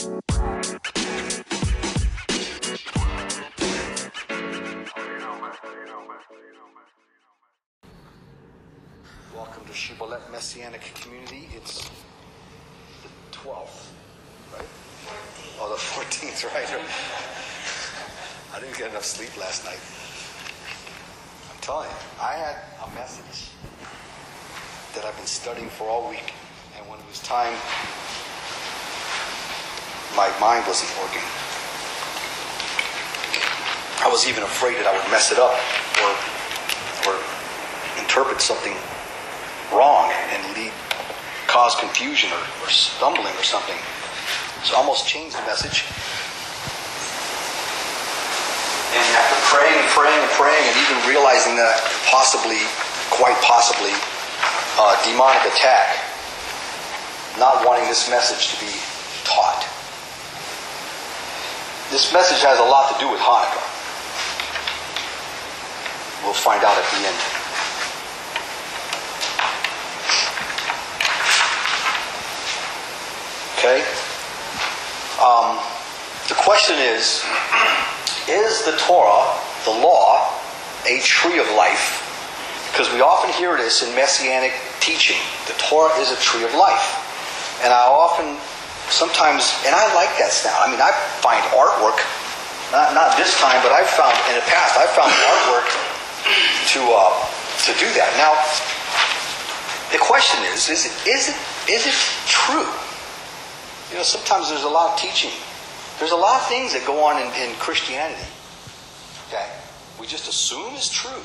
Welcome to Shibboleth Messianic Community. It's the 12th, right? Oh, the 14th, right. I didn't get enough sleep last night. I'm telling you, I had a message that I've been studying for all week, and when it was time, my mind wasn't working. I was even afraid that I would mess it up or, or interpret something wrong and lead, cause confusion or, or stumbling or something. So I almost changed the message. And after praying and praying and praying and even realizing that possibly, quite possibly, uh, demonic attack, not wanting this message to be. This message has a lot to do with Hanukkah. We'll find out at the end. Okay? Um, the question is Is the Torah, the law, a tree of life? Because we often hear this in messianic teaching. The Torah is a tree of life. And I often, sometimes, and I like that sound. I mean, I find artwork, not, not this time, but I've found, in the past, I've found artwork to, uh, to do that. Now, the question is, is it, is it, is it true? You know, sometimes there's a lot of teaching. There's a lot of things that go on in, in Christianity that we just assume is true.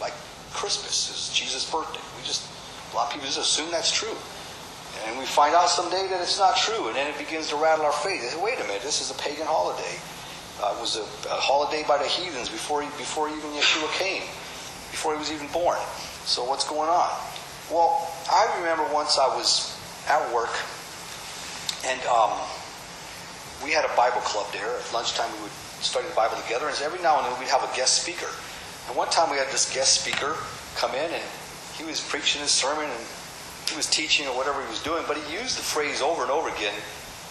Like Christmas is Jesus' birthday. We just, a lot of people just assume that's true. And we find out someday that it's not true. And then it begins to rattle our faith. Say, wait a minute, this is a pagan holiday. Uh, it was a, a, holiday by the heathens before, he, before even Yeshua came, before he was even born. So what's going on? Well, I remember once I was at work and um, we had a Bible club there. At lunchtime, we would study the Bible together, and every now and then we'd have a guest speaker. And one time we had this guest speaker come in, and he was preaching his sermon, and he was teaching or whatever he was doing, but he used the phrase over and over again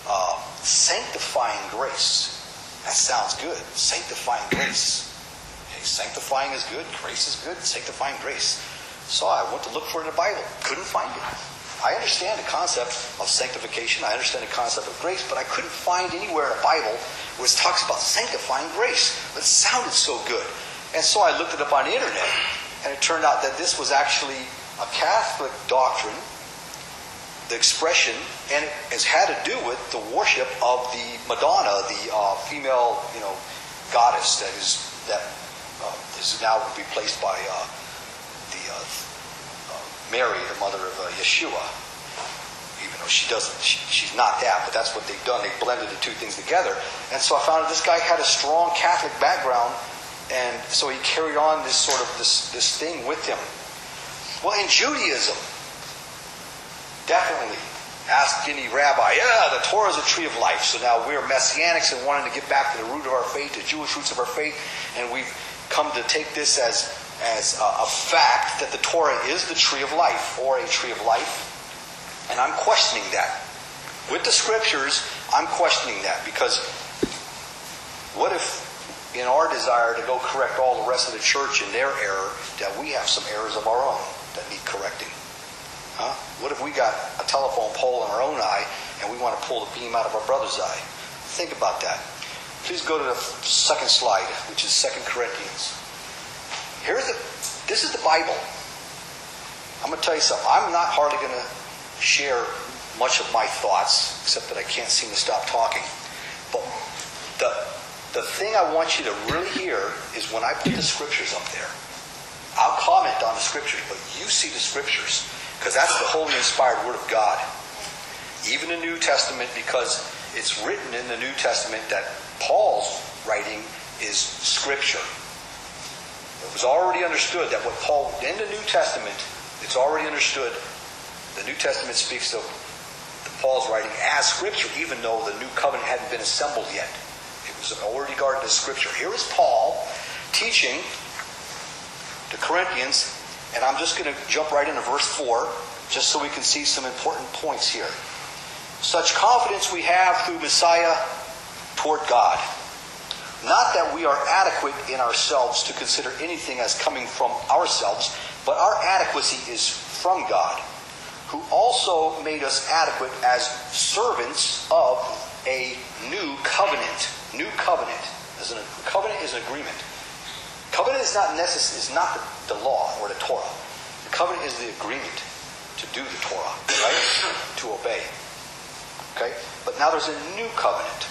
uh, sanctifying grace. That sounds good. Sanctifying grace. Okay, sanctifying is good, grace is good, sanctifying grace. So I went to look for it in the Bible. Couldn't find it. I understand the concept of sanctification. I understand the concept of grace, but I couldn't find anywhere in the Bible where it talks about sanctifying grace. It sounded so good. And so I looked it up on the internet, and it turned out that this was actually a Catholic doctrine, the expression, and it has had to do with the worship of the Madonna, the uh, female, you know, goddess that is that uh, is now replaced by uh, the Mary, the mother of uh, Yeshua. Even though she doesn't, she, she's not that, but that's what they've done. They blended the two things together. And so I found this guy had a strong Catholic background, and so he carried on this sort of this, this thing with him. Well, in Judaism, definitely. Ask any rabbi, yeah, the Torah is a tree of life. So now we're messianics and wanting to get back to the root of our faith, the Jewish roots of our faith, and we've come to take this as as a, a fact that the Torah is the tree of life or a tree of life. And I'm questioning that. With the scriptures, I'm questioning that because what if, in our desire to go correct all the rest of the church in their error, that we have some errors of our own that need correcting? Huh? What if we got a telephone pole in our own eye and we want to pull the beam out of our brother's eye? Think about that. Please go to the second slide, which is Second Corinthians. Here's the, this is the Bible. I'm going to tell you something. I'm not hardly going to share much of my thoughts, except that I can't seem to stop talking. But the, the thing I want you to really hear is when I put the scriptures up there. I'll comment on the scriptures, but you see the scriptures, because that's the holy inspired word of God. Even the New Testament, because it's written in the New Testament that Paul's writing is scripture. It was already understood that what Paul, in the New Testament, it's already understood. The New Testament speaks of Paul's writing as Scripture, even though the New Covenant hadn't been assembled yet. It was already regarded as Scripture. Here is Paul teaching the Corinthians, and I'm just going to jump right into verse 4, just so we can see some important points here. Such confidence we have through Messiah toward God. Not that we are adequate in ourselves to consider anything as coming from ourselves, but our adequacy is from God, who also made us adequate as servants of a new covenant. New covenant. As an, covenant is an agreement. Covenant is not necess- is not the, the law or the Torah. The covenant is the agreement to do the Torah, right? to obey. Okay? But now there's a new covenant.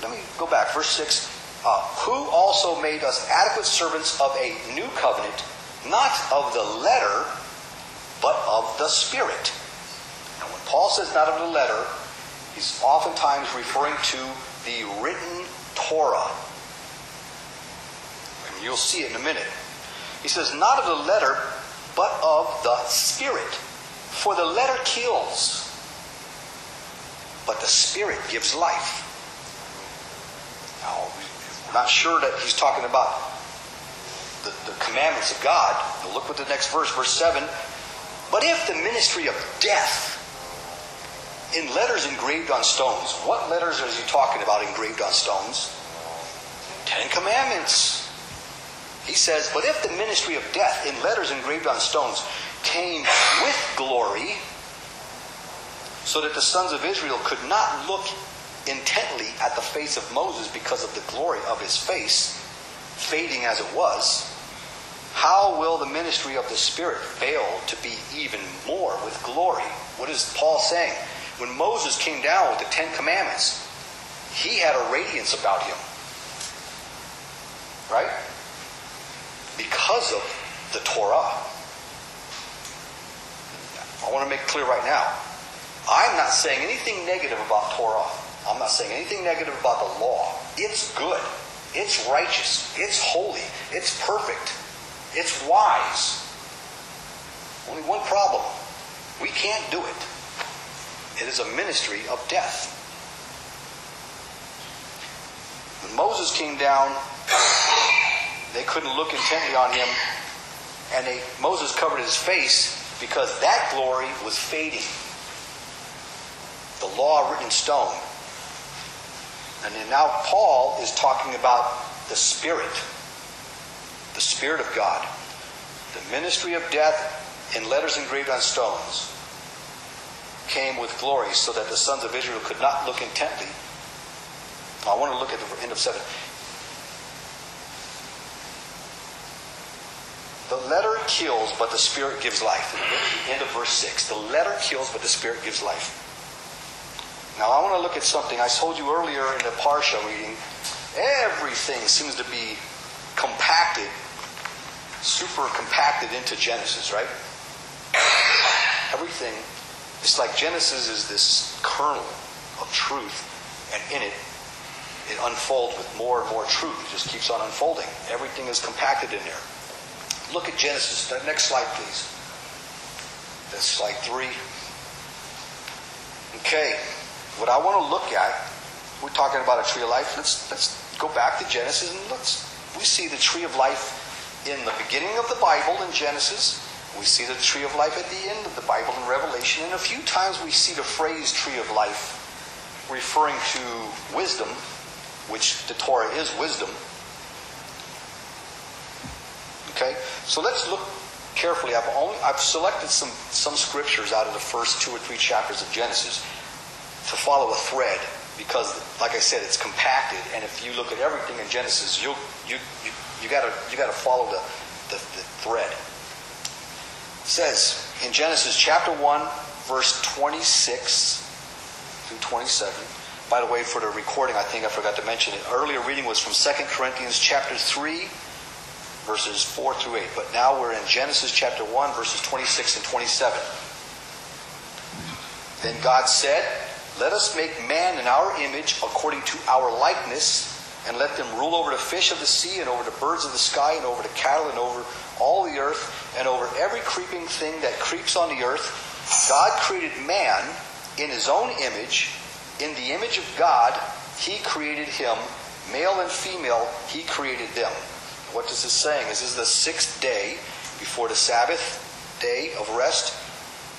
Let me go back. Verse 6. Uh, who also made us adequate servants of a new covenant, not of the letter, but of the Spirit. And when Paul says not of the letter, he's oftentimes referring to the written Torah. You'll see it in a minute. He says, not of the letter, but of the Spirit. For the letter kills, but the Spirit gives life. Now, we're not sure that he's talking about the, the commandments of God. Look what the next verse, verse 7. But if the ministry of death, in letters engraved on stones, what letters is he talking about engraved on stones? Ten Commandments. He says, But if the ministry of death, in letters engraved on stones, came with glory, so that the sons of Israel could not look intently at the face of Moses because of the glory of his face, fading as it was, how will the ministry of the Spirit fail to be even more with glory? What is Paul saying? When Moses came down with the Ten Commandments, he had a radiance about him. Right? Because of the Torah. I want to make clear right now. I'm not saying anything negative about Torah. I'm not saying anything negative about the law. It's good. It's righteous. It's holy. It's perfect. It's wise. Only one problem. We can't do it. It is a ministry of death. When Moses came down, they couldn't look intently on him, and they, Moses covered his face because that glory was fading. The law written stone. And then now Paul is talking about the Spirit, the Spirit of God, the ministry of death in letters engraved on stones came with glory so that the sons of Israel could not look intently. I want to look at the end of 7. The letter kills, but the Spirit gives life. End of verse 6. The letter kills, but the Spirit gives life. Now, I want to look at something. I told you earlier in the Parsha reading, everything seems to be compacted, super compacted into Genesis, right? Everything. It's like Genesis is this kernel of truth, and in it, it unfolds with more and more truth. It just keeps on unfolding. Everything is compacted in there. Look at Genesis. The Next slide, please. That's slide three. Okay. What I want to look at, we're talking about a tree of life. Let's let's go back to Genesis and let's we see the tree of life in the beginning of the Bible in Genesis. We see the tree of life at the end of the Bible in Revelation, and a few times we see the phrase tree of life referring to wisdom, which the Torah is wisdom. Okay? So let's look carefully. I've only I've selected some some scriptures out of the first two or three chapters of Genesis to follow a thread because, like I said, it's compacted. And if you look at everything in Genesis, you you you you gotta you gotta follow the, the, the thread. It says in Genesis chapter one, verse twenty six through twenty seven. By the way, for the recording, I think I forgot to mention it. Earlier reading was from 2 Corinthians chapter 3, verses 4 through 8. But now we're in Genesis chapter 1, verses 26 and 27. Then God said, let us make man in our image according to our likeness, and let them rule over the fish of the sea, and over the birds of the sky, and over the cattle, and over all the earth, and over every creeping thing that creeps on the earth. God created man in his own image. In the image of God, he created him. Male and female, he created them. What is this saying? This is the sixth day before the Sabbath day of rest.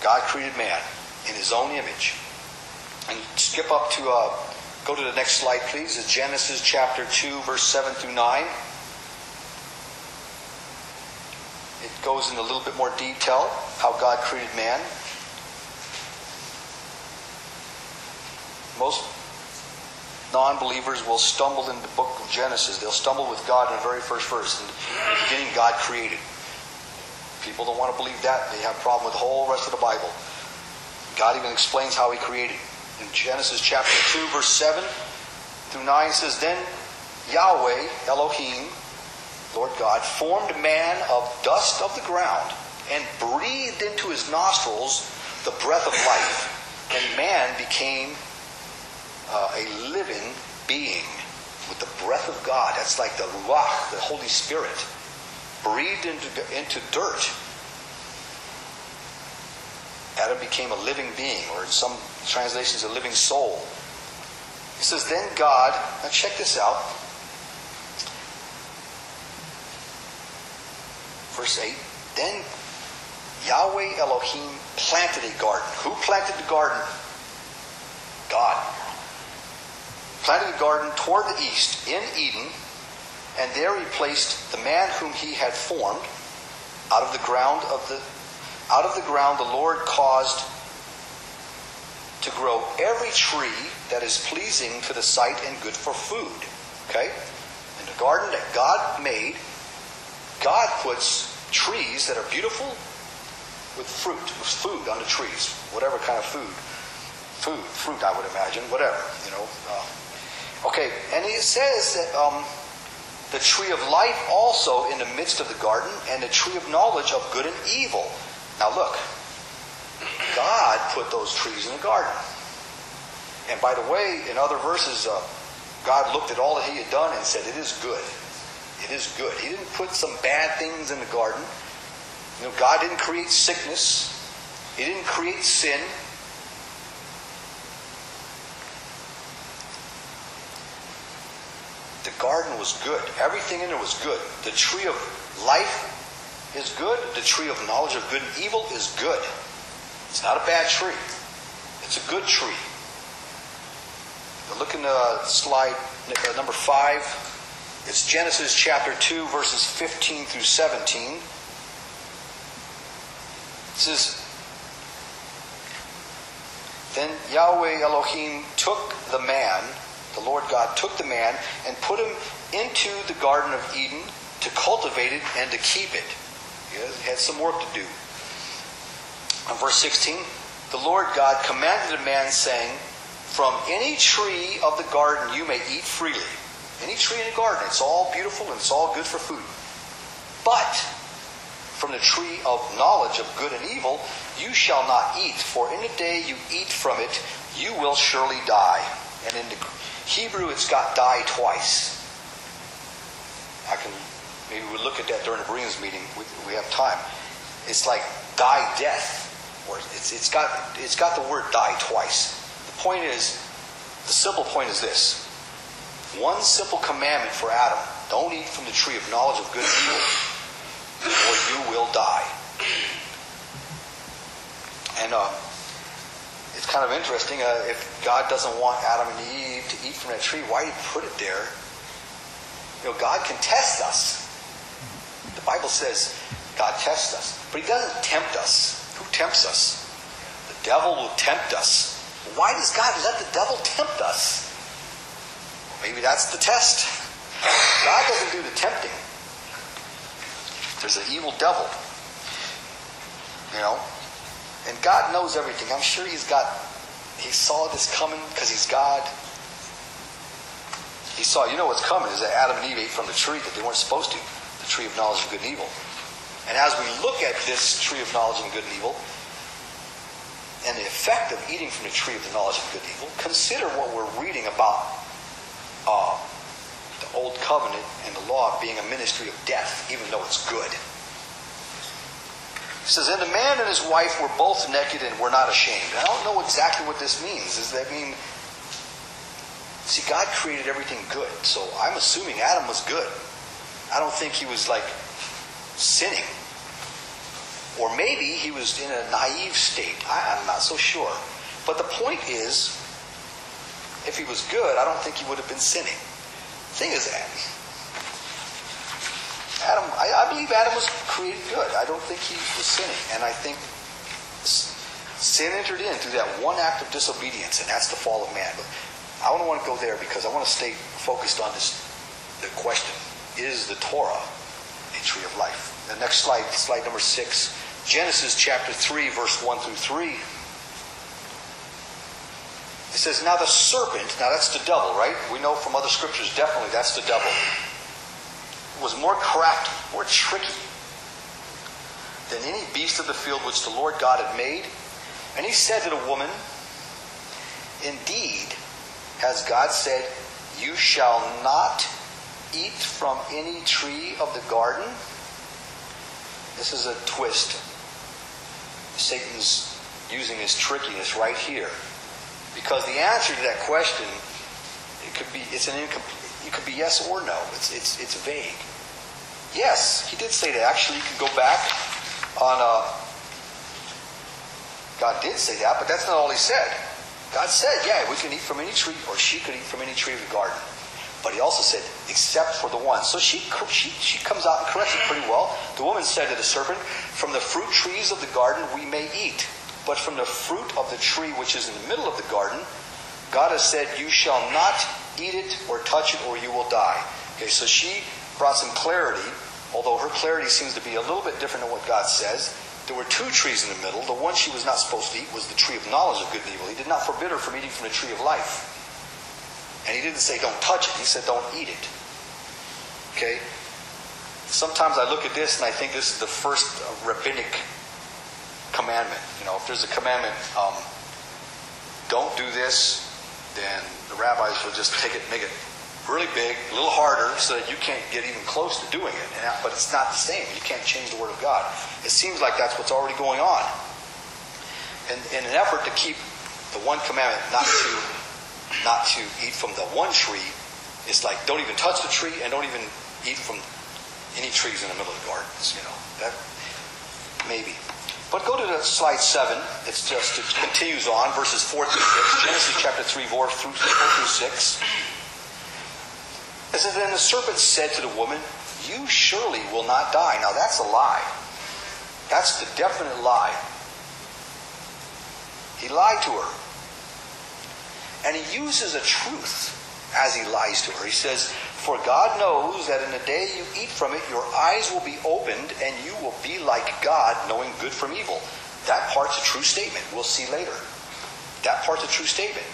God created man. in his own image. And skip up to, uh, go to the next slide, please. It's Genesis chapter 2, verse 7 through 9. It goes in a little bit more detail how God created man. Most non believers will stumble in the book of Genesis. They'll stumble with God in the very first verse. In the beginning, God created. People don't want to believe that. They have a problem with the whole rest of the Bible. God even explains how He created. In Genesis chapter 2, verse 7 through 9 says, Then Yahweh, Elohim, Lord God, formed man of dust of the ground and breathed into his nostrils the breath of life. And man became uh, a living being with the breath of God. That's like the Ruach, the Holy Spirit, breathed into, into dirt. Adam became a living being, or in some translations, a living soul. He says, Then God, now check this out. Verse 8, Then Yahweh Elohim planted a garden. Who planted the garden? God. Planted a garden toward the east in Eden, and there he placed the man whom he had formed out of the ground of the out of the ground the Lord caused to grow every tree that is pleasing to the sight and good for food. Okay? In the garden that God made, God puts trees that are beautiful with fruit, with food on the trees, whatever kind of food. Food, fruit, I would imagine, whatever, you know. Uh, okay, and it says that um, the tree of life also in the midst of the garden, and the tree of knowledge of good and evil. Now look, God put those trees in the garden. And by the way, in other verses, uh, God looked at all that He had done and said, It is good. It is good. He didn't put some bad things in the garden. You know, God didn't create sickness. He didn't create sin. The garden was good. Everything in it was good. The tree of life is good. The tree of knowledge of good and evil is good. It's not a bad tree. It's a good tree. Look in the slide uh, number five. It's Genesis chapter 2, verses 15 through 17. It says, Then Yahweh Elohim took the man, the Lord God took the man, and put him into the Garden of Eden to cultivate it and to keep it. He had some work to do. In verse 16, the Lord God commanded the man, saying, From any tree of the garden you may eat freely. Any tree in the garden, it's all beautiful and it's all good for food. But from the tree of knowledge of good and evil you shall not eat, for in the day you eat from it, you will surely die. And in the Hebrew, it's got die twice. I can maybe we'll look at that during the Bereans meeting. We, we have time. It's like die death, or it's, it's got it's got the word die twice. The point is, the simple point is this: one simple commandment for Adam: don't eat from the tree of knowledge of good and evil, or you will die. And uh, it's kind of interesting. Uh, if God doesn't want Adam and Eve to eat from that tree, why did he put it there? You know, God can test us. The Bible says God tests us, but He doesn't tempt us. Who tempts us? The devil will tempt us. Why does God let the devil tempt us? Maybe that's the test. God doesn't do the tempting. There's an evil devil. You know? And God knows everything. I'm sure He's got, He saw this coming because He's God. He saw, you know what's coming is that Adam and Eve ate from the tree that they weren't supposed to the tree of knowledge of good and evil. And as we look at this tree of knowledge of good and evil, and the effect of eating from the tree of the knowledge of good and evil, consider what we're reading about uh, the old covenant and the law being a ministry of death, even though it's good. He says, And the man and his wife were both naked and were not ashamed. And I don't know exactly what this means. Does that mean See, God created everything good, so I'm assuming Adam was good. I don't think he was like sinning. Or maybe he was in a naive state. I, I'm not so sure. But the point is, if he was good, I don't think he would have been sinning. The thing is, Adam, I, I believe Adam was created good. I don't think he was sinning. And I think sin entered in through that one act of disobedience, and that's the fall of man. But I don't want to go there because I want to stay focused on this the question is the Torah a tree of life? The next slide, slide number six, Genesis chapter 3, verse 1 through 3. It says, Now the serpent, now that's the devil, right? We know from other scriptures, definitely that's the devil, was more crafty, more tricky than any beast of the field which the Lord God had made. And he said to the woman, Indeed, has God said, You shall not eat from any tree of the garden? This is a twist. Satan's using his trickiness right here. Because the answer to that question, it could be it's an incomplete it could be yes or no. It's it's it's vague. Yes, he did say that. Actually, you can go back on uh, God did say that, but that's not all he said. God said, yeah, we can eat from any tree, or she could eat from any tree of the garden. But he also said, except for the one. So she, she, she comes out and corrects it pretty well. The woman said to the serpent, From the fruit trees of the garden we may eat, but from the fruit of the tree which is in the middle of the garden, God has said, You shall not eat it or touch it, or you will die. Okay, so she brought some clarity, although her clarity seems to be a little bit different than what God says. There were two trees in the middle. The one she was not supposed to eat was the tree of knowledge of good and evil. He did not forbid her from eating from the tree of life. And he didn't say don't touch it. He said don't eat it. Okay? Sometimes I look at this and I think this is the first rabbinic commandment. You know, if there's a commandment, um, don't do this, then the rabbis will just take it, make it really big, a little harder, so that you can't get even close to doing it. And, but it's not the same. You can't change the Word of God. It seems like that's what's already going on. And in an effort to keep the one commandment not to not to eat from the one tree, it's like don't even touch the tree and don't even eat from any trees in the middle of the gardens. You know that maybe. But go to the slide seven. It's just it continues on verses four through six. Genesis chapter three, verse through four through six. It says, Then the serpent said to the woman, You surely will not die. Now that's a lie. That's the definite lie. He lied to her. And he uses a truth as he lies to her. He says, For God knows that in the day you eat from it, your eyes will be opened, and you will be like God, knowing good from evil. That part's a true statement. We'll see later. That part's a true statement.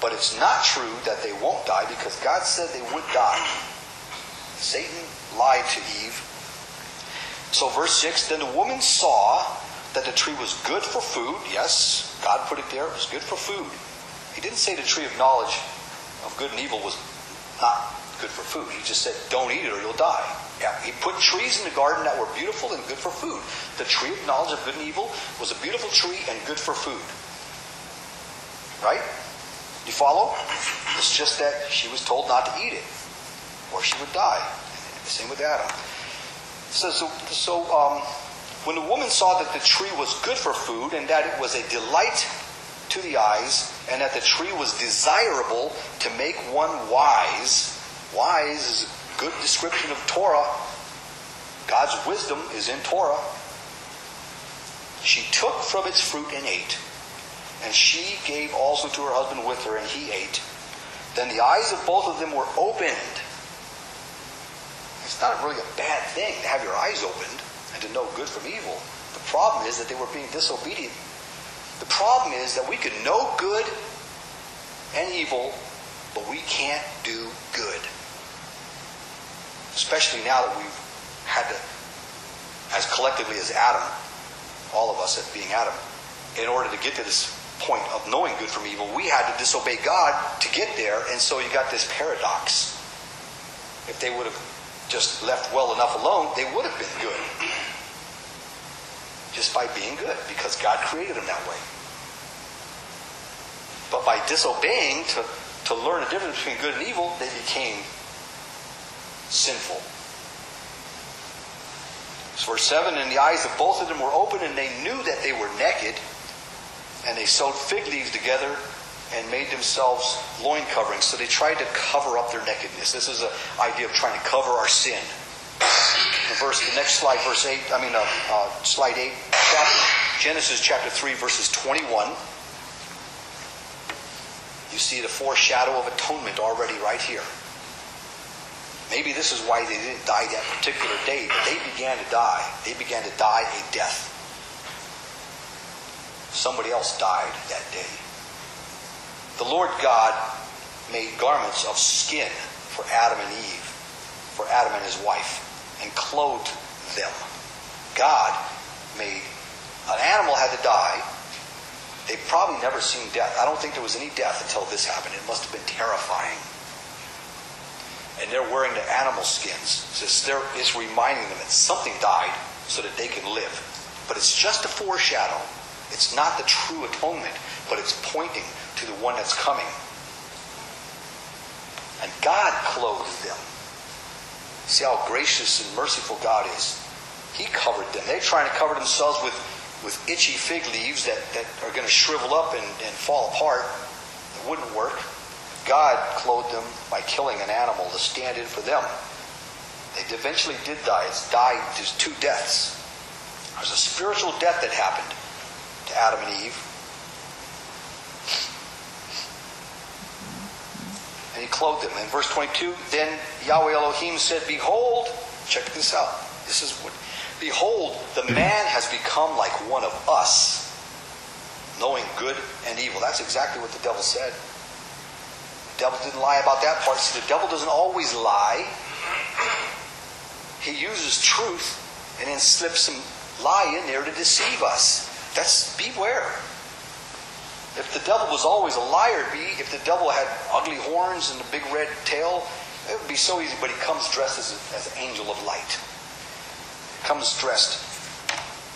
But it's not true that they won't die because God said they would die. Satan lied to Eve. So, verse 6 Then the woman saw that the tree was good for food. Yes, God put it there. It was good for food. He didn't say the tree of knowledge of good and evil was not good for food. He just said, don't eat it or you'll die. Yeah, he put trees in the garden that were beautiful and good for food. The tree of knowledge of good and evil was a beautiful tree and good for food. Right? You follow? It's just that she was told not to eat it, or she would die. The same with Adam. So, so, so um, when the woman saw that the tree was good for food and that it was a delight to the eyes and that the tree was desirable to make one wise, wise is a good description of Torah. God's wisdom is in Torah. She took from its fruit and ate. And she gave also to her husband with her, and he ate. Then the eyes of both of them were opened. It's not really a bad thing to have your eyes opened and to know good from evil. The problem is that they were being disobedient. The problem is that we can know good and evil, but we can't do good. Especially now that we've had to, as collectively as Adam, all of us as being Adam, in order to get to this point of knowing good from evil, we had to disobey God to get there, and so you got this paradox. If they would have just left well enough alone, they would have been good. Just by being good, because God created them that way. But by disobeying to, to learn the difference between good and evil, they became sinful. So verse 7 And the eyes of both of them were open, and they knew that they were naked. And they sewed fig leaves together and made themselves loin coverings. So they tried to cover up their nakedness. This is an idea of trying to cover our sin. The verse, the next slide, verse 8, I mean, uh, uh, slide 8, chapter, Genesis chapter 3, verses 21. You see the foreshadow of atonement already right here. Maybe this is why they didn't die that particular day, but they began to die. They began to die a death. Somebody else died that day. The Lord God made garments of skin for Adam and Eve, for Adam and his wife, and clothed them. God made an animal had to die. They've probably never seen death. I don't think there was any death until this happened. It must have been terrifying and they're wearing the animal skins. It's reminding them that something died so that they can live. But it's just a foreshadow. It's not the true atonement, but it's pointing to the one that's coming. And God clothed them. See how gracious and merciful God is. He covered them. They're trying to cover themselves with, with itchy fig leaves that, that are going to shrivel up and, and fall apart. It wouldn't work. God clothed them by killing an animal to stand in for them. They eventually did die. It's died. There's two deaths. There's a spiritual death that happened to Adam and Eve. And he clothed them. In verse 22, then Yahweh Elohim said, Behold, check this out. This is what, behold, the man has become like one of us, knowing good and evil. That's exactly what the devil said The devil didn't lie about that part. See, the devil doesn't always lie. He uses truth and then slips some lie in there to deceive us. That's beware. If the devil was always a liar, be if the devil had ugly horns and a big red tail, it would be so easy. But he comes dressed as, as an angel of light. Comes dressed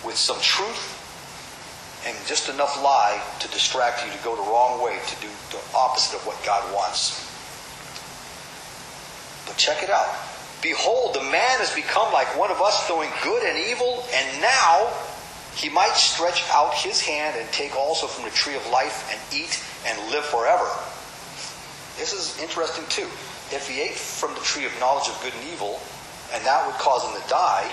with some truth and just enough lie to distract you to go the wrong way, to do the opposite of what God wants. But check it out. Behold, the man has become like one of us, knowing good and evil, and now he might stretch out his hand and take also from the tree of life and eat and live forever. This is interesting too. If he ate from the tree of knowledge of good and evil, and that would cause him to die,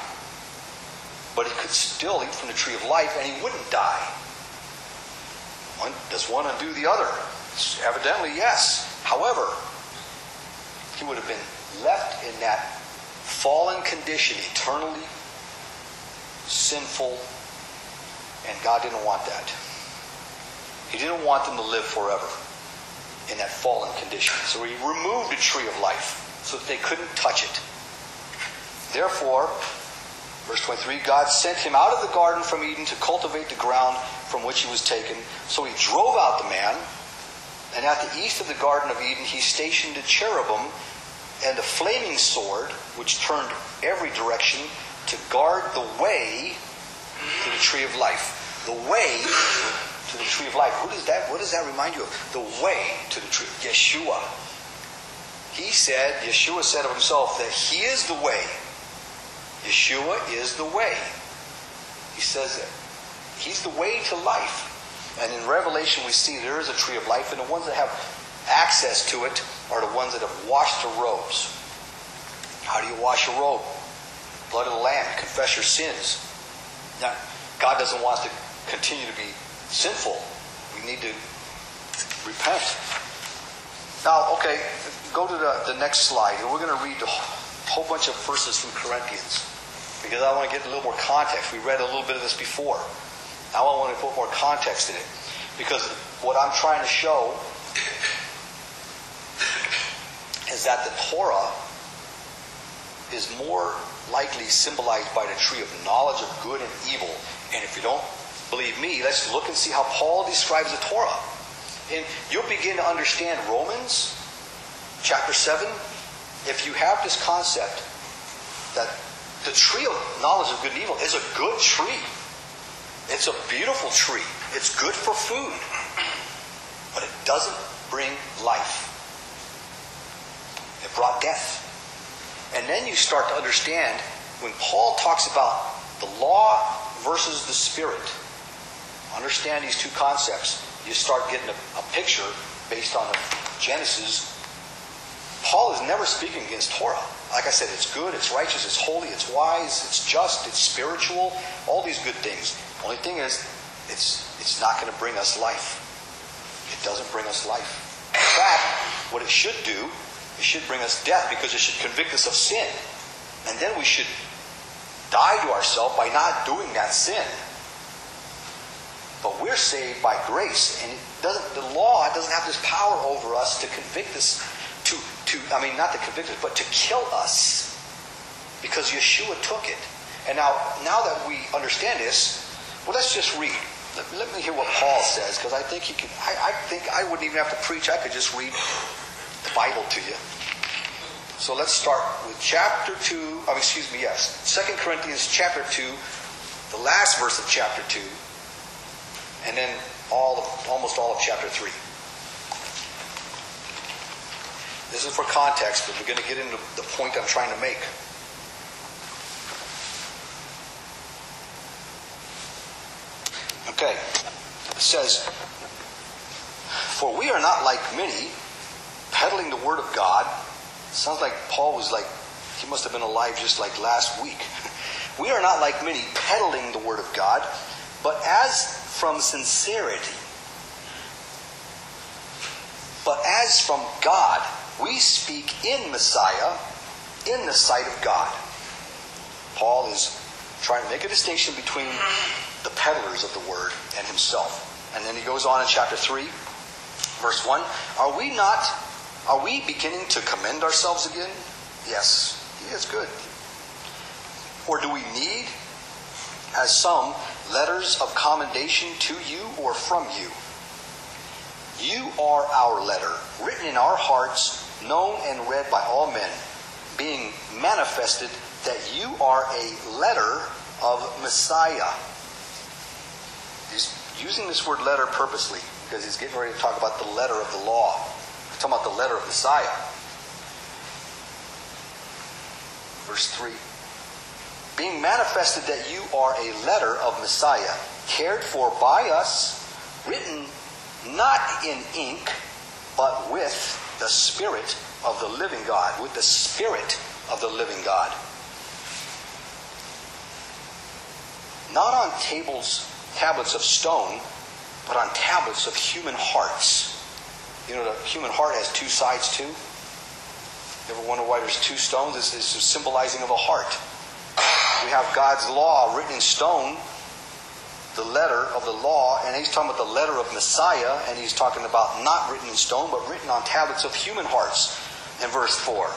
but he could still eat from the tree of life and he wouldn't die. One, does one undo the other? Evidently, yes. However, he would have been left in that fallen condition, eternally sinful, and God didn't want that. He didn't want them to live forever in that fallen condition. So he removed the tree of life so that they couldn't touch it. Therefore, Verse 23 God sent him out of the garden from Eden to cultivate the ground from which he was taken. So he drove out the man, and at the east of the Garden of Eden he stationed a cherubim and a flaming sword, which turned every direction to guard the way to the tree of life. The way to the tree of life. What does that, what does that remind you of? The way to the tree. Yeshua. He said, Yeshua said of himself that he is the way Yeshua is the way. He says that. He's the way to life. And in Revelation, we see there is a tree of life, and the ones that have access to it are the ones that have washed their robes. How do you wash a robe? Blood of the Lamb. Confess your sins. Now, God doesn't want us to continue to be sinful. We need to repent. Now, okay, go to the, the next slide. And We're going to read a whole bunch of verses from Corinthians because I want to get a little more context. We read a little bit of this before. Now I want to put more context in it because what I'm trying to show is that the Torah is more likely symbolized by the tree of knowledge of good and evil. And if you don't believe me, let's look and see how Paul describes the Torah. And you'll begin to understand Romans chapter 7 if you have this concept that the tree of knowledge of good and evil is a good tree. It's a beautiful tree. It's good for food. But it doesn't bring life. It brought death. And then you start to understand when Paul talks about The law versus the spirit. Understand these two concepts. You start getting a, a picture based on Genesis. Paul is never speaking against Torah. Like I said, it's good, it's righteous, it's holy, it's wise, it's just, it's spiritual, all these good things. Only thing is, it's, it's not going to bring us life. It doesn't bring us life. In fact, what it should do, it should bring us death because it should convict us of sin. And then we should die to ourselves by not doing that sin. But we're saved by grace, and the law doesn't have this power over us to convict us, to, to I mean, not to convict us, but to kill us, because Yeshua took it. And now, now that we understand this, well, let's just read. Let, let me hear what Paul says, because I think he can. I, I think I wouldn't even have to preach. I could just read Bible to you. So let's start with chapter 2, oh, excuse me, yes. 2 Corinthians chapter 2, the last verse of chapter 2, and then all of, almost all of chapter 3. This is for context, but we're going to get into the point I'm trying to make. Okay. It says, For we are not like many, peddling the word of God Sounds like Paul was like, he must have been alive just like last week. we are not like many peddling the Word of God, but as from sincerity, but as from God, we speak in Messiah, in the sight of God. Paul is trying to make a distinction between the peddlers of the Word and himself. And then he goes on in chapter 3, verse 1 Are we not are we beginning to commend ourselves again? Yes, he is good. Or do we need, as some, letters of commendation to you or from you? You are our letter, written in our hearts, known and read by all men, being manifested that you are a letter of Messiah. He's using this word letter purposely because he's getting ready to talk about the letter of the law talking about the letter of Messiah. Verse 3 Being manifested that you are a letter of Messiah, cared for by us, written not in ink, but with the Spirit of the living God, with the Spirit of the living God. Not on tables, tablets of stone, but on tablets of human hearts. You know, the human heart has two sides too. You ever wonder why there's two stones? This is symbolizing of a heart. We have God's law written in stone, the letter of the law, and he's talking about the letter of Messiah, and he's talking about not written in stone, but written on tablets of human hearts in verse 4.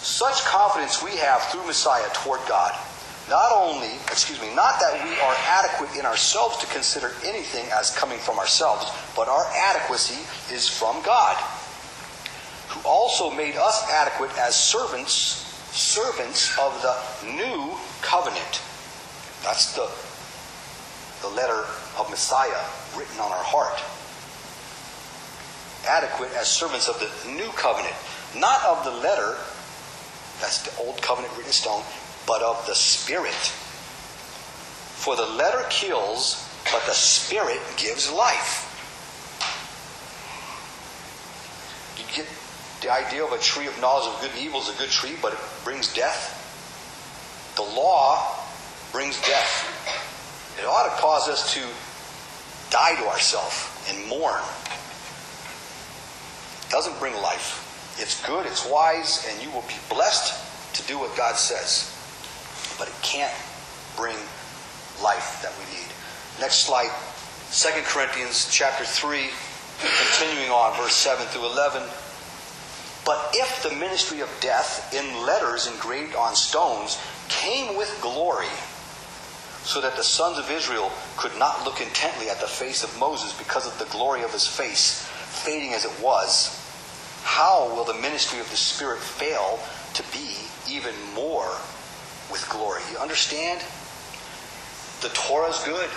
Such confidence we have through Messiah toward God not only, excuse me, not that we are adequate in ourselves to consider anything as coming from ourselves, but our adequacy is from God, who also made us adequate as servants, servants of the new covenant. That's the, the letter of Messiah written on our heart. Adequate as servants of the new covenant, not of the letter, that's the old covenant written in stone, but of the Spirit. For the letter kills, but the Spirit gives life. You get the idea of a tree of knowledge of good and evil is a good tree, but it brings death. The law brings death. It ought to cause us to die to ourselves and mourn. It doesn't bring life. It's good, it's wise, and you will be blessed to do what God says but it can't bring life that we need. Next slide. 2 Corinthians chapter 3, continuing on, verse 7 through 11. But if the ministry of death in letters engraved on stones came with glory, so that the sons of Israel could not look intently at the face of Moses because of the glory of his face, fading as it was, how will the ministry of the Spirit fail to be even more with glory. You understand? The Torah is good.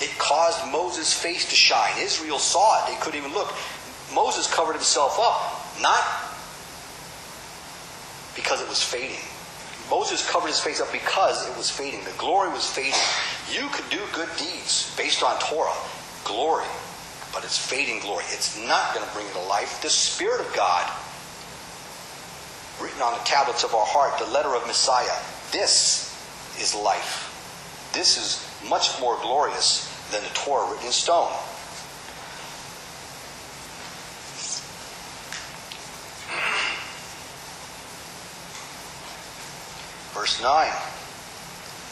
It caused Moses' face to shine. Israel saw it. They couldn't even look. Moses covered himself up, not because it was fading, Moses covered his face up because it was fading. The glory was fading. You could do good deeds based on Torah, glory, but it's fading glory. It's not going to bring you to life. The Spirit of God, written on the tablets of our heart, the letter of Messiah, this is life. This is much more glorious than the Torah written in stone. Verse 9.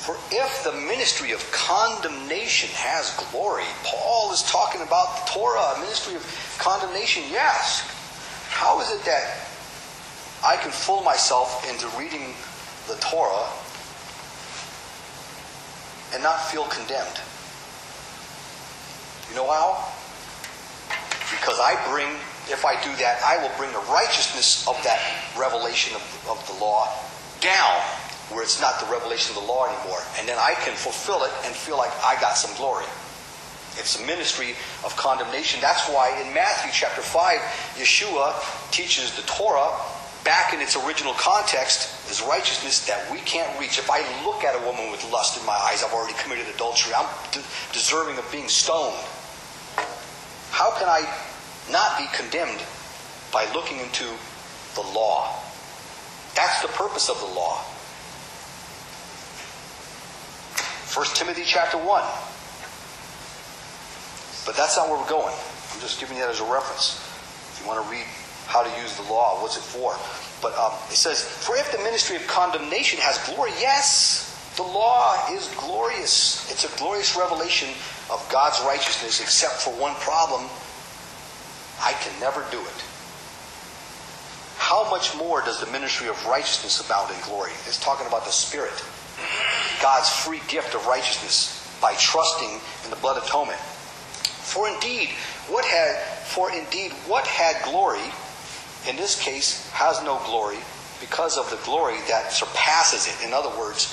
For if the ministry of condemnation has glory, Paul is talking about the Torah, a ministry of condemnation, yes. How is it that I can fool myself into reading the Torah and not feel condemned? You know how? Because I bring, if I do that, I will bring the righteousness of that revelation of, of the law down where it's not the revelation of the law anymore. And then I can fulfill it and feel like I got some glory. It's a ministry of condemnation. That's why in Matthew chapter 5, Yeshua teaches the Torah back in its original context is righteousness that we can't reach. If I look at a woman with lust in my eyes, I've already committed adultery. I'm de- deserving of being stoned. How can I not be condemned by looking into the law? That's the purpose of the law. 1 Timothy chapter 1. But that's not where we're going. I'm just giving that as a reference. If you want to read how to use the law, what's it for? But um, it says, For if the ministry of condemnation has glory, yes, the law is glorious. It's a glorious revelation of God's righteousness, except for one problem I can never do it. How much more does the ministry of righteousness abound in glory? It's talking about the Spirit. God's free gift of righteousness by trusting in the blood atonement. For indeed, what had for indeed what had glory in this case has no glory because of the glory that surpasses it. In other words,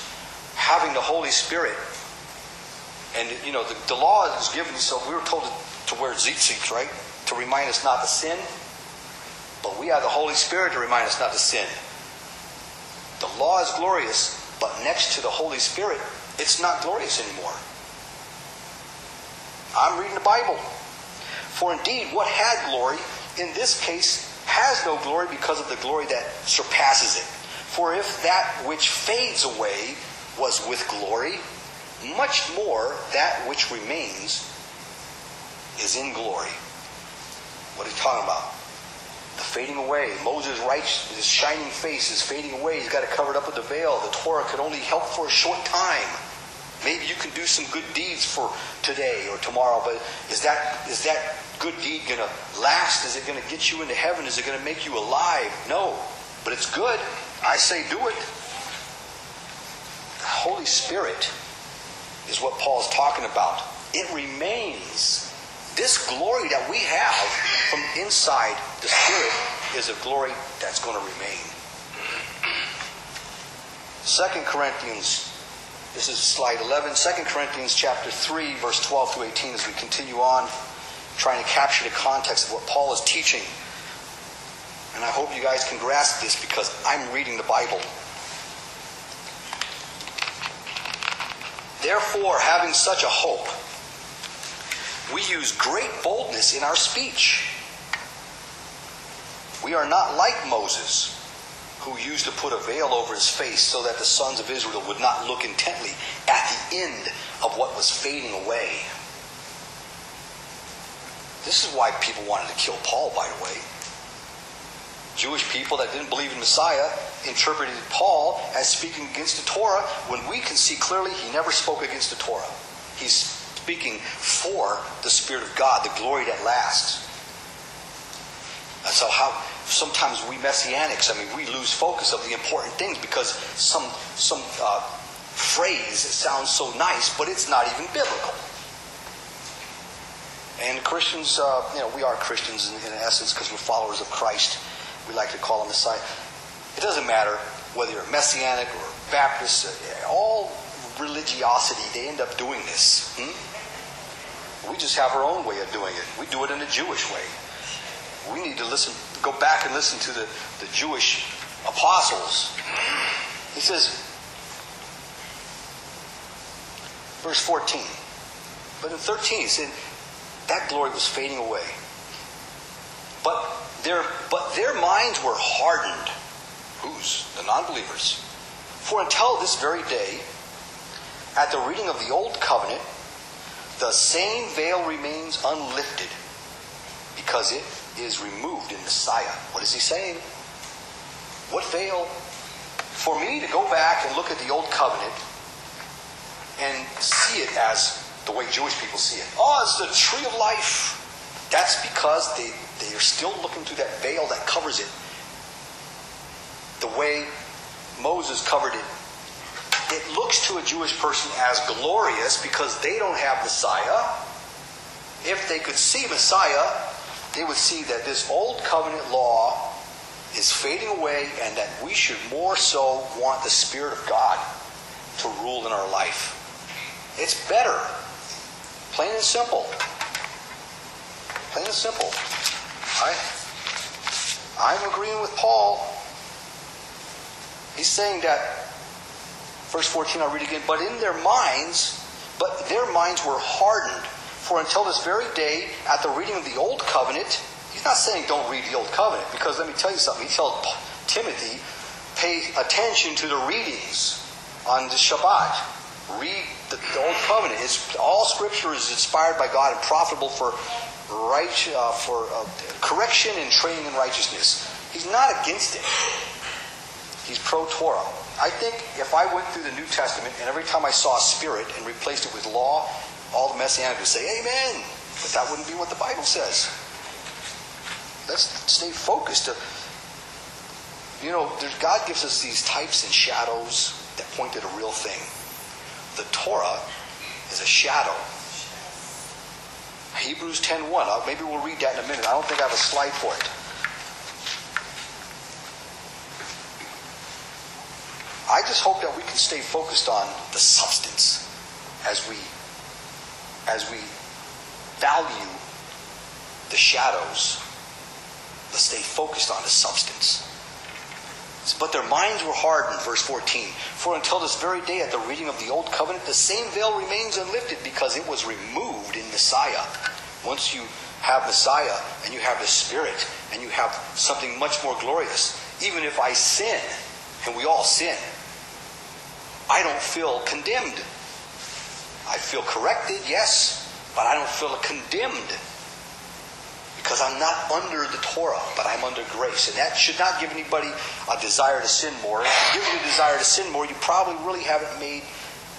having the Holy Spirit and you know the, the law is given so we were told to, to wear tzitzit, right? To remind us not to sin. But we have the Holy Spirit to remind us not to sin. The law is glorious, but next to the Holy Spirit, it's not glorious anymore. I'm reading the Bible. For indeed, what had glory, in this case, has no glory because of the glory that surpasses it. For if that which fades away was with glory, much more that which remains is in glory. What are you talking about? The fading away. Moses' righteous, his shining face is fading away. He's got it covered up with the veil. The Torah could only help for a short time. Maybe you can do some good deeds for today or tomorrow, but is that is that good deed going to last? Is it going to get you into heaven? Is it going to make you alive? No, but it's good. I say do it. The Holy Spirit is what Paul's talking about. It remains. This glory that we have from inside the Spirit is a glory that's going to remain. 2 Corinthians, this is slide 11, 2 Corinthians chapter 3, verse 12 to 18, as we continue on, trying to capture the context of what Paul is teaching. And I hope you guys can grasp this because I'm reading the Bible. Therefore, having such a hope, we use great boldness in our speech. We are not like Moses, who used to put a veil over his face so that the sons of Israel would not look intently at the end of what was fading away. This is why people wanted to kill Paul, by the way. Jewish people that didn't believe in Messiah interpreted Paul as speaking against the Torah when we can see clearly he never spoke against the Torah. He's speaking for the Spirit of God, the glory that lasts. And so how sometimes we messianics, I mean, we lose focus of the important things because some some uh, phrase sounds so nice, but it's not even biblical. And Christians, uh, you know, we are Christians in, in essence because we're followers of Christ. We like to call him Messiah. It doesn't matter whether you're Messianic or Baptist. uh, All religiosity, they end up doing this. Hmm? We just have our own way of doing it. We do it in a Jewish way. We need to listen, go back and listen to the, the Jewish apostles. He says, verse 14. But in 13, he said, that glory was fading away. But their, but their minds were hardened. Whose? The non believers. For until this very day, at the reading of the Old Covenant, the same veil remains unlifted because it is removed in Messiah. What is he saying? What veil? For me to go back and look at the Old Covenant and see it as the way Jewish people see it. Oh, it's the tree of life. That's because they, they are still looking through that veil that covers it. The way Moses covered it. It looks to a Jewish person as glorious because they don't have Messiah. If they could see Messiah, they would see that this old covenant law is fading away and that we should more so want the Spirit of God to rule in our life. It's better. Plain and simple. Plain and simple. I, I'm agreeing with Paul. He's saying that, verse 14, I'll read again, but in their minds, but their minds were hardened. For until this very day, at the reading of the Old Covenant, he's not saying don't read the Old Covenant, because let me tell you something. He tells Timothy, pay attention to the readings on the Shabbat read the, the, Old Covenant. It's, all Scripture is inspired by God and profitable for right uh, for uh, correction and training in righteousness. He's not against it. He's pro Torah. I think if I went through the New Testament and every time I saw Spirit and replaced it with law, all the Messianics would say Amen. But that wouldn't be what the Bible says. Let's stay focused. To, you know, God gives us these types and shadows that point to the real thing the Torah is a shadow. Hebrews 10.1. Uh, maybe we'll read that in a minute. I don't think I have a slide for it. I just hope that we can stay focused on the substance as we as we value the shadows. Let's stay focused on the substance. But their minds were hardened, verse 14. For until this very day, at the reading of the Old Covenant, the same veil remains unlifted because it was removed in Messiah. Once you have Messiah and you have the Spirit and you have something much more glorious, even if I sin, and we all sin, I don't feel condemned. I feel corrected, yes, but I don't feel condemned because I'm not under the Torah, but I'm under grace. And that should not give anybody a desire to sin more. If you give you a desire to sin more, you probably really haven't made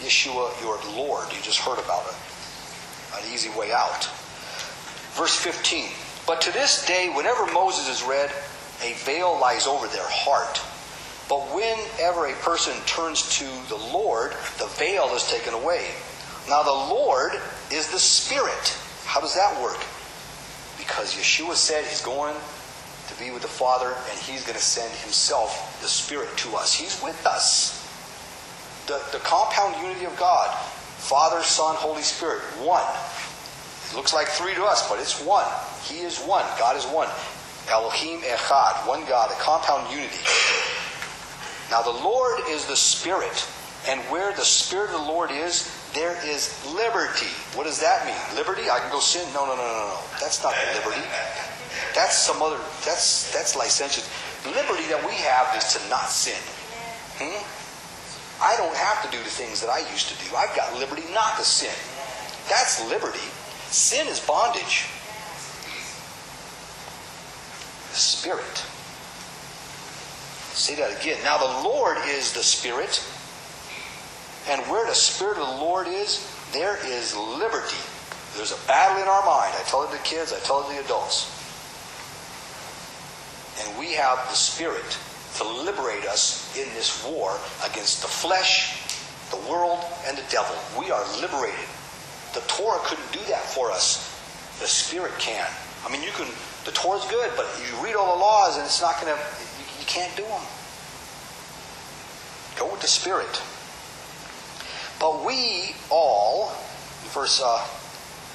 Yeshua your Lord. You just heard about it. An easy way out. Verse 15. But to this day, whenever Moses is read, a veil lies over their heart. But whenever a person turns to the Lord, the veil is taken away. Now, the Lord is the Spirit. How does that work? Because Yeshua said he's going to be with the Father and he's going to send himself, the Spirit, to us. He's with us. The, the compound unity of God Father, Son, Holy Spirit, one. It looks like three to us, but it's one. He is one. God is one. Elohim Echad, one God, a compound unity. Now the Lord is the Spirit, and where the Spirit of the Lord is, there is liberty. What does that mean? Liberty? I can go sin? No, no, no, no, no. That's not liberty. That's some other. That's that's licentious. Liberty that we have is to not sin. Hmm? I don't have to do the things that I used to do. I've got liberty not to sin. That's liberty. Sin is bondage. Spirit. Say that again. Now the Lord is the Spirit. And where the Spirit of the Lord is, there is liberty. There's a battle in our mind. I tell it to the kids, I tell it to the adults. And we have the Spirit to liberate us in this war against the flesh, the world, and the devil. We are liberated. The Torah couldn't do that for us. The Spirit can. I mean, you can. The Torah's good, but you read all the laws, and it's not going to. You, you can't do them. Go with the Spirit. But we all, verse uh,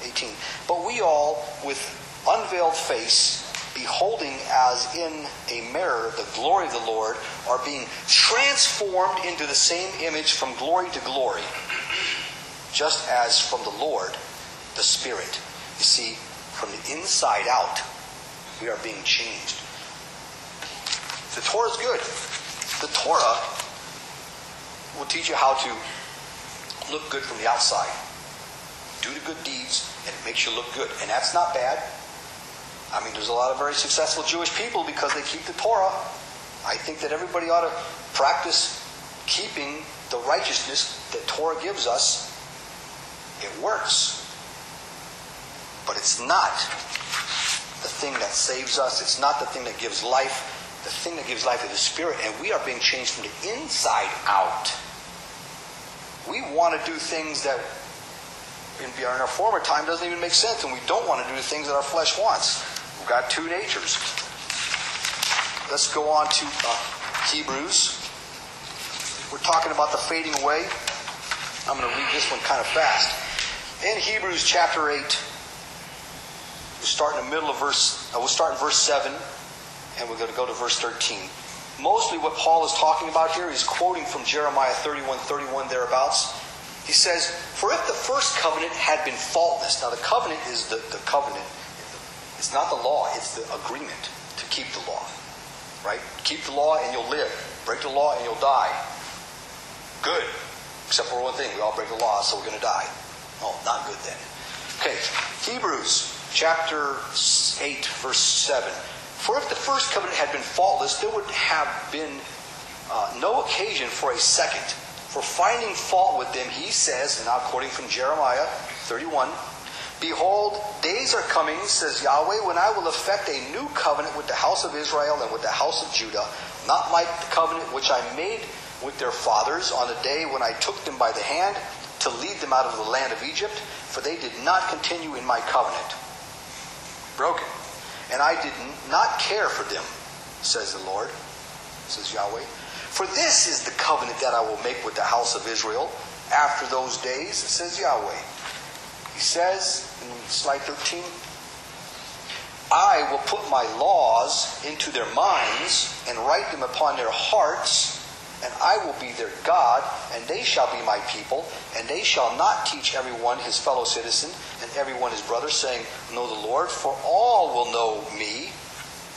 18, but we all with unveiled face, beholding as in a mirror the glory of the Lord, are being transformed into the same image from glory to glory, just as from the Lord, the Spirit. You see, from the inside out, we are being changed. The Torah is good. The Torah will teach you how to look good from the outside. Do the good deeds, and it makes you look good. And that's not bad. I mean, there's a lot of very successful Jewish people because they keep the Torah. I think that everybody ought to practice keeping the righteousness that Torah gives us. It works. But it's not the thing that saves us. It's not the thing that gives life. The thing that gives life is the Spirit, and we are being changed from the inside out. We want to do things that in our former time doesn't even make sense, and we don't want to do the things that our flesh wants. We've got two natures. Let's go on to uh, Hebrews. We're talking about the fading away. I'm going to read this one kind of fast. In Hebrews chapter 8, we start in the middle of verse, uh, we'll start in verse 7, and we're going to go to verse 13. Mostly what Paul is talking about here, he's quoting from Jeremiah 31, 31 thereabouts. He says, For if the first covenant had been faultless, now the covenant is the, the covenant, it's not the law, it's the agreement to keep the law. Right? Keep the law and you'll live. Break the law and you'll die. Good. Except for one thing, we all break the law, so we're going to die. Oh, not good then. Okay, Hebrews chapter 8, verse 7. For if the first covenant had been faultless, there would have been uh, no occasion for a second. For finding fault with them, he says, now quoting from Jeremiah 31, Behold, days are coming, says Yahweh, when I will effect a new covenant with the house of Israel and with the house of Judah, not like the covenant which I made with their fathers on the day when I took them by the hand to lead them out of the land of Egypt, for they did not continue in my covenant. Broken. And I did not care for them, says the Lord, says Yahweh. For this is the covenant that I will make with the house of Israel after those days, says Yahweh. He says in slide 13, I will put my laws into their minds and write them upon their hearts and I will be their God, and they shall be my people, and they shall not teach everyone his fellow citizen and everyone his brother, saying, Know the Lord, for all will know me,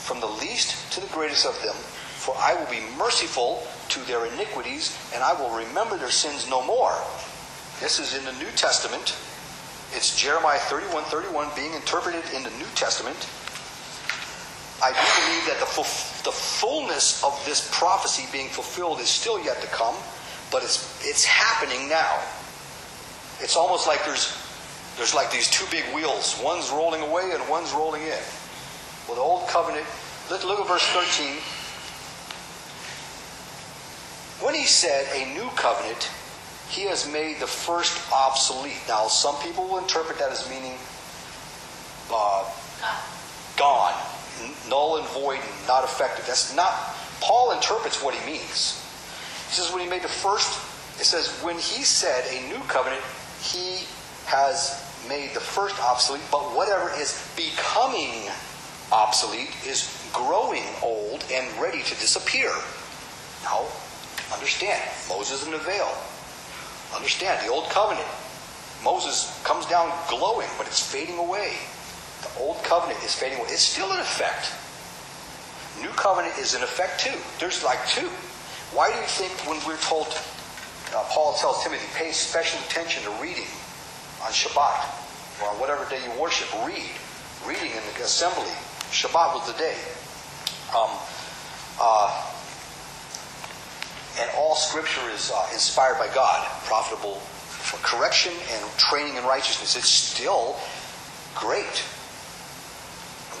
from the least to the greatest of them, for I will be merciful to their iniquities, and I will remember their sins no more. This is in the New Testament. It's Jeremiah 31 31 being interpreted in the New Testament. I do believe that the, the fullness of this prophecy being fulfilled is still yet to come, but it's, it's happening now. It's almost like there's, there's like these two big wheels. One's rolling away and one's rolling in. Well, the old covenant, look, look at verse 13. When he said a new covenant, he has made the first obsolete. Now, some people will interpret that as meaning uh, gone null and void and not effective. That's not, Paul interprets what he means. He says, when he made the first, it says, when he said a new covenant, he has made the first obsolete, but whatever is becoming obsolete is growing old and ready to disappear. Now, understand, Moses in the veil. Understand, the old covenant. Moses comes down glowing, but it's fading away. The old covenant is fading away. It's still in effect. New covenant is in effect too. There's like two. Why do you think when we're told, uh, Paul tells Timothy, pay special attention to reading on Shabbat or on whatever day you worship, read. Reading in the assembly. Shabbat was the day. Um, uh, and all scripture is uh, inspired by God, profitable for correction and training in righteousness. It's still great.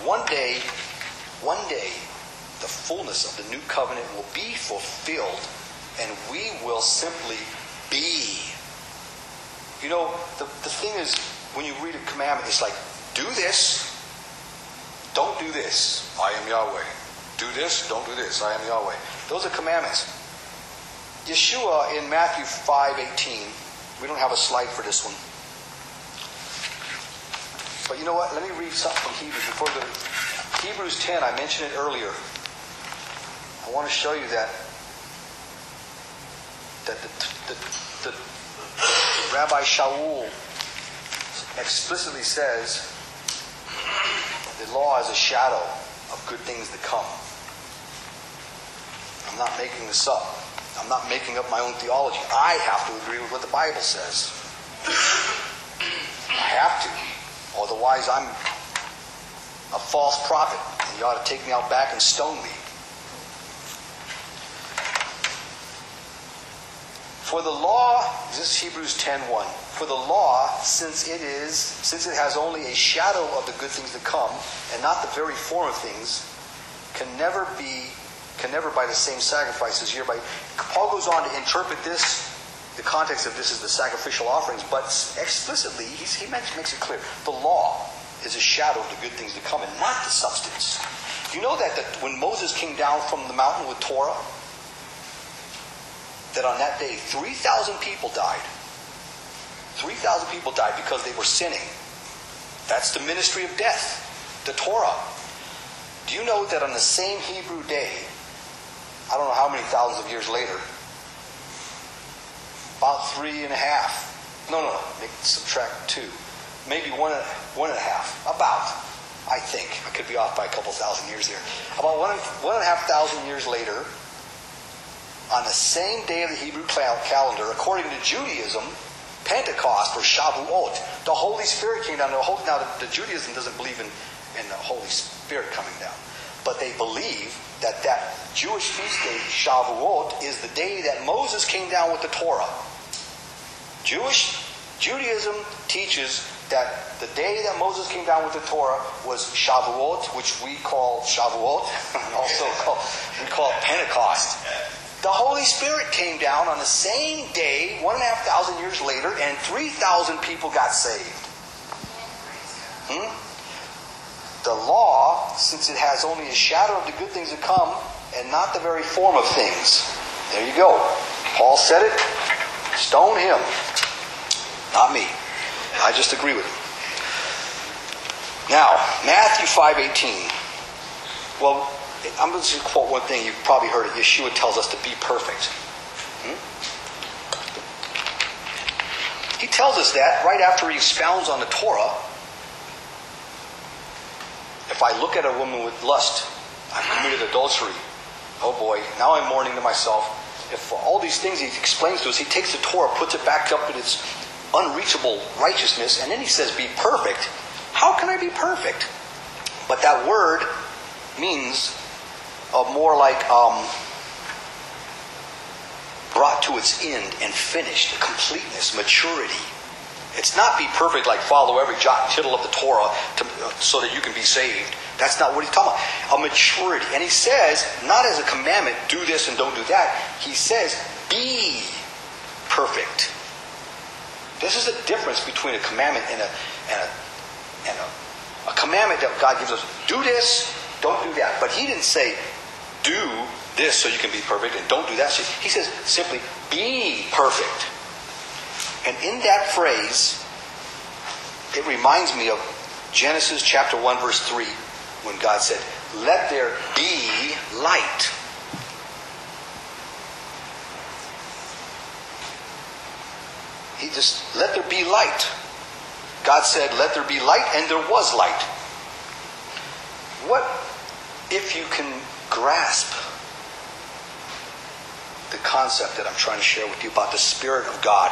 One day, one day, the fullness of the new covenant will be fulfilled and we will simply be. You know, the, the thing is, when you read a commandment, it's like, do this, don't do this. I am Yahweh. Do this, don't do this. I am Yahweh. Those are commandments. Yeshua in Matthew 5:18. We don't have a slide for this one. But you know what? Let me read something from Hebrews before the Hebrews 10, I mentioned it earlier. I want to show you that that the, the, the Rabbi Shaul explicitly says the law is a shadow of good things to come. I'm not making this up. I'm not making up my own theology. I have to agree with what the Bible says. I have to. Otherwise, I'm a false prophet, and you ought to take me out back and stone me. For the law, this is Hebrews 10:1. For the law, since it is, since it has only a shadow of the good things to come, and not the very form of things, can never be, can never by the same sacrifices hereby. Paul goes on to interpret this. The context of this is the sacrificial offerings, but explicitly he makes, makes it clear. The law is a shadow of the good things to come, and not the substance. You know that, that when Moses came down from the mountain with Torah, that on that day 3,000 people died. 3,000 people died because they were sinning. That's the ministry of death, the Torah. Do you know that on the same Hebrew day, I don't know how many thousands of years later, about three and a half, no, no, no, subtract two, maybe one, one and a half, about, I think, I could be off by a couple thousand years there, about one, one and a half thousand years later, on the same day of the Hebrew calendar, according to Judaism, Pentecost or Shavuot, the Holy Spirit came down. Now, the, the Judaism doesn't believe in, in the Holy Spirit coming down, but they believe that that Jewish feast day, Shavuot, is the day that Moses came down with the Torah. Jewish Judaism teaches that the day that Moses came down with the Torah was Shavuot, which we call Shavuot, also call, we call Pentecost. The Holy Spirit came down on the same day, one and a half thousand years later, and 3,000 people got saved. Hmm? The law, since it has only a shadow of the good things to come and not the very form of things. There you go. Paul said it. Stone him. Not me. I just agree with him. Now, Matthew 5.18. Well, I'm going to quote one thing. You've probably heard it. Yeshua tells us to be perfect. Hmm? He tells us that right after he expounds on the Torah. If I look at a woman with lust, I've committed adultery. Oh boy, now I'm mourning to myself. If all these things he explains to us, he takes the Torah, puts it back up in its unreachable righteousness, and then he says, Be perfect. How can I be perfect? But that word means uh, more like um, brought to its end and finished, completeness, maturity. It's not be perfect like follow every jot and tittle of the Torah to, uh, so that you can be saved. That's not what he's talking about. A maturity. And he says, not as a commandment, do this and don't do that. He says, be perfect. This is the difference between a commandment and a, and a, and a, a commandment that God gives us. Do this, don't do that. But he didn't say, do this so you can be perfect and don't do that. He says simply, be perfect. And in that phrase, it reminds me of Genesis chapter 1, verse 3, when God said, Let there be light. He just, let there be light. God said, Let there be light, and there was light. What if you can grasp the concept that I'm trying to share with you about the Spirit of God.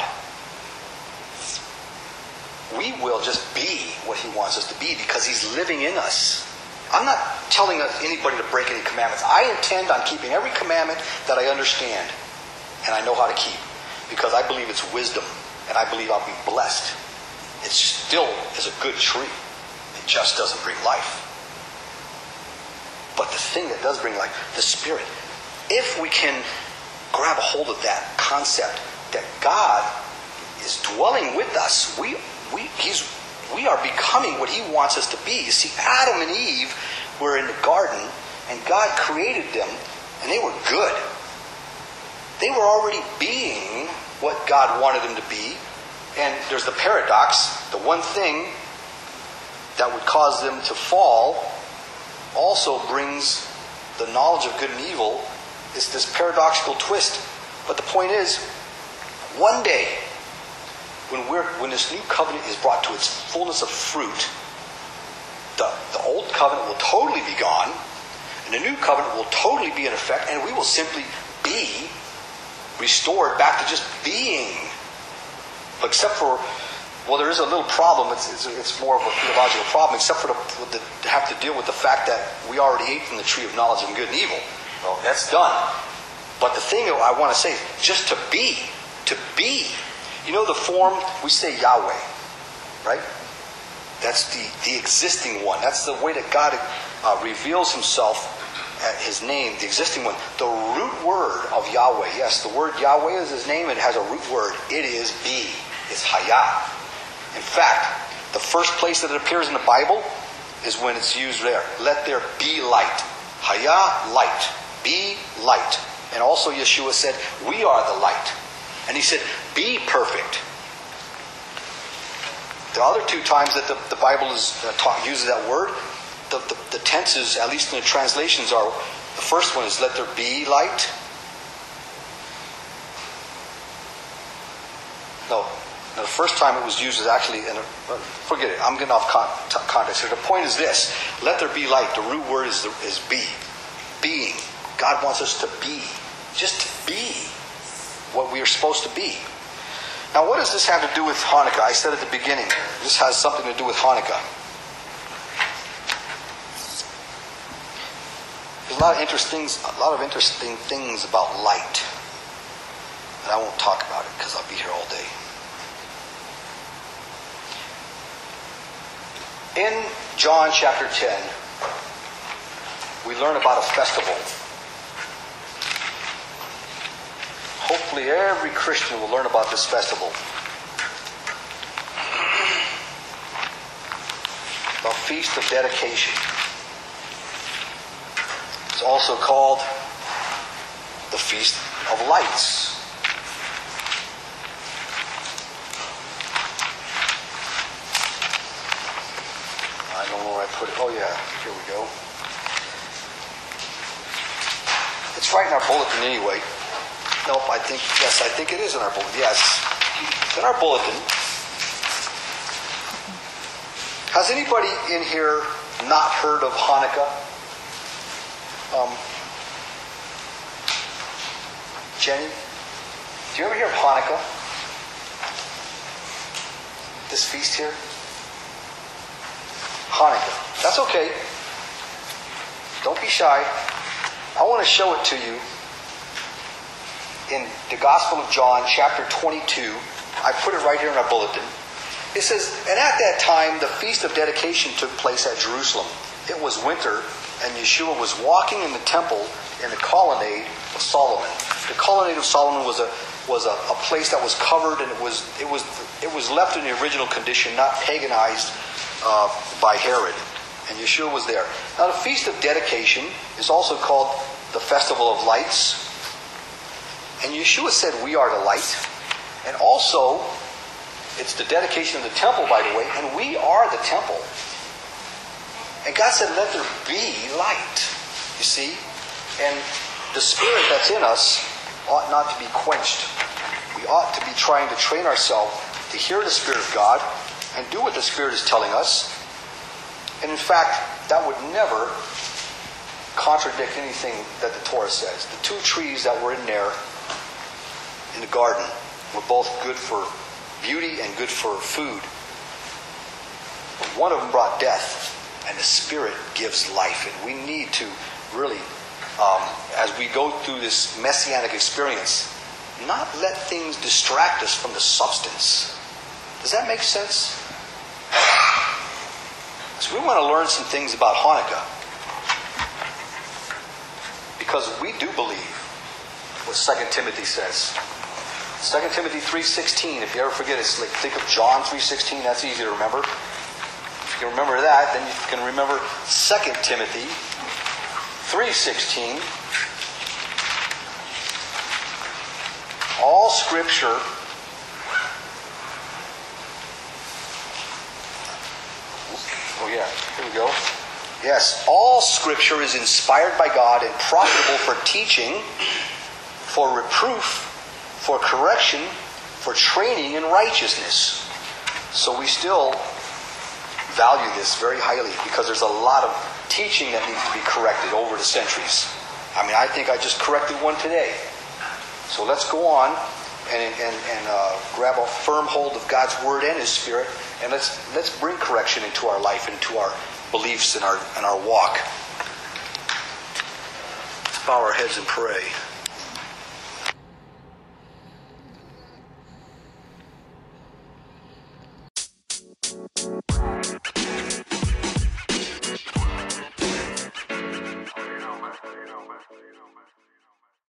We will just be what He wants us to be because He's living in us. I'm not telling anybody to break any commandments. I intend on keeping every commandment that I understand and I know how to keep because I believe it's wisdom and I believe I'll be blessed. It still is a good tree. It just doesn't bring life. But the thing that does bring life, the Spirit, if we can grab a hold of that concept that God is dwelling with us, we, we, he's, we are becoming what He wants us to be. You see, Adam and Eve were in the garden, and God created them, and they were good. They were already being what God wanted them to be. And there's the paradox the one thing that would cause them to fall also brings the knowledge of good and evil. It's this paradoxical twist. But the point is, one day, when we're when this new covenant is brought to its fullness of fruit, the, the old covenant will totally be gone, and the new covenant will totally be in effect, and we will simply be restored back to just being. Except for, well, there is a little problem. It's, it's, it's more of a theological problem, except for the, the, to have to deal with the fact that we already ate from the tree of knowledge of good and evil. Well, that's done. But the thing I want to say, is just to be, to be. You know the form, we say Yahweh, right? That's the, the existing one. That's the way that God uh, reveals himself his name, the existing one. The root word of Yahweh, yes, the word Yahweh is his name, it has a root word. It is be. It's Hayah. In fact, the first place that it appears in the Bible is when it's used there. Let there be light. Hayah, light. Be light. And also Yeshua said, We are the light. And he said, Be perfect. The other two times that the, the Bible is uh, taught, uses that word, the, the, the tenses, at least in the translations, are the first one is let there be light. No, no the first time it was used is actually, in a, forget it, I'm getting off con, context here. The point is this let there be light. The root word is, is be, being. God wants us to be, just to be what we are supposed to be. Now, what does this have to do with Hanukkah? I said at the beginning, this has something to do with Hanukkah. There's a lot of interesting, a lot of interesting things about light, but I won't talk about it because I'll be here all day. In John chapter 10, we learn about a festival. Hopefully, every Christian will learn about this festival. The Feast of Dedication. It's also called the Feast of Lights. I don't know where I yeah, here we go. It's right in our bulletin anyway. Nope, I think, yes, I think it is in our bulletin. Yes, it's in our bulletin. Has anybody in here not heard of Hanukkah? Um, Jenny, do you ever hear of Hanukkah? This feast here? Hanukkah. That's okay. Don't be shy. I want to show it to you in the Gospel of John, chapter 22. I put it right here in our bulletin. It says, And at that time, the Feast of Dedication took place at Jerusalem. It was winter, and Yeshua was walking in the temple in the colonnade of Solomon. The colonnade of Solomon was a was a, a place that was covered and it was it was it was left in the original condition, not paganized uh, by Herod. And Yeshua was there. Now the Feast of Dedication is also called the Festival of Lights. And Yeshua said, We are the light. And also, it's the dedication of the temple, by the way, and we are the temple. And God said, Let there be light. You see? And the spirit that's in us ought not to be quenched. We ought to be trying to train ourselves to hear the Spirit of God and do what the Spirit is telling us. And in fact, that would never contradict anything that the Torah says. The two trees that were in there in the garden were both good for beauty and good for food. But one of them brought death, and the Spirit gives life. And we need to really um, as we go through this messianic experience, not let things distract us from the substance. Does that make sense? So we want to learn some things about Hanukkah. Because we do believe what 2 Timothy says. 2 Timothy 3.16, if you ever forget it, like think of John 3.16, that's easy to remember. If you remember that, then you can remember 2 Timothy 3:16 All scripture Oh yeah, here we go. Yes, all scripture is inspired by God and profitable for teaching, for reproof, for correction, for training in righteousness. So we still value this very highly because there's a lot of teaching that needs to be corrected over the centuries. I mean, I think I just corrected one today. So let's go on and, and, and uh, grab a firm hold of God's Word and His Spirit, and let's, let's bring correction into our life, into our beliefs and our, and our walk. Let's bow our heads and pray.